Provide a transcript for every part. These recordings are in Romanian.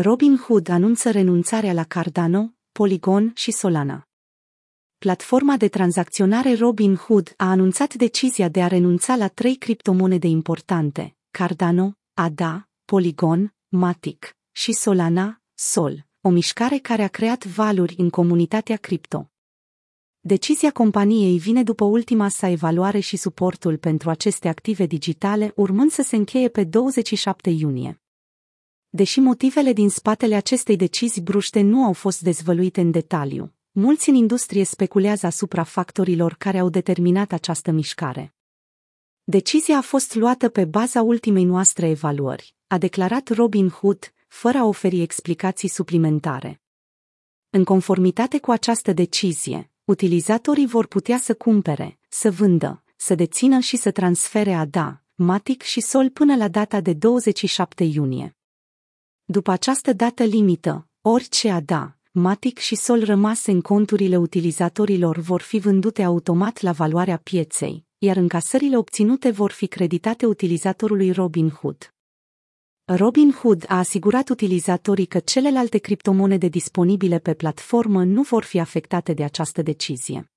Robinhood anunță renunțarea la Cardano, Polygon și Solana. Platforma de tranzacționare Robinhood a anunțat decizia de a renunța la trei criptomonede importante, Cardano, ADA, Polygon, Matic și Solana, Sol, o mișcare care a creat valuri în comunitatea cripto. Decizia companiei vine după ultima sa evaluare și suportul pentru aceste active digitale urmând să se încheie pe 27 iunie. Deși motivele din spatele acestei decizii bruște nu au fost dezvăluite în detaliu, mulți în industrie speculează asupra factorilor care au determinat această mișcare. Decizia a fost luată pe baza ultimei noastre evaluări, a declarat Robin Hood, fără a oferi explicații suplimentare. În conformitate cu această decizie, utilizatorii vor putea să cumpere, să vândă, să dețină și să transfere ADA, Matic și Sol până la data de 27 iunie. După această dată limită, orice ADA, Matic și Sol rămase în conturile utilizatorilor vor fi vândute automat la valoarea pieței, iar încasările obținute vor fi creditate utilizatorului Robinhood. Robinhood a asigurat utilizatorii că celelalte criptomonede disponibile pe platformă nu vor fi afectate de această decizie.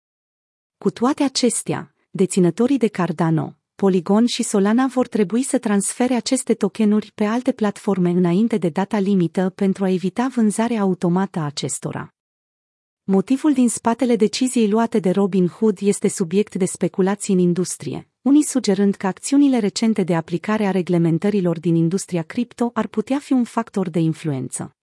Cu toate acestea, deținătorii de Cardano, Polygon și Solana vor trebui să transfere aceste tokenuri pe alte platforme înainte de data limită pentru a evita vânzarea automată a acestora. Motivul din spatele deciziei luate de Robin Hood este subiect de speculații în industrie, unii sugerând că acțiunile recente de aplicare a reglementărilor din industria cripto ar putea fi un factor de influență.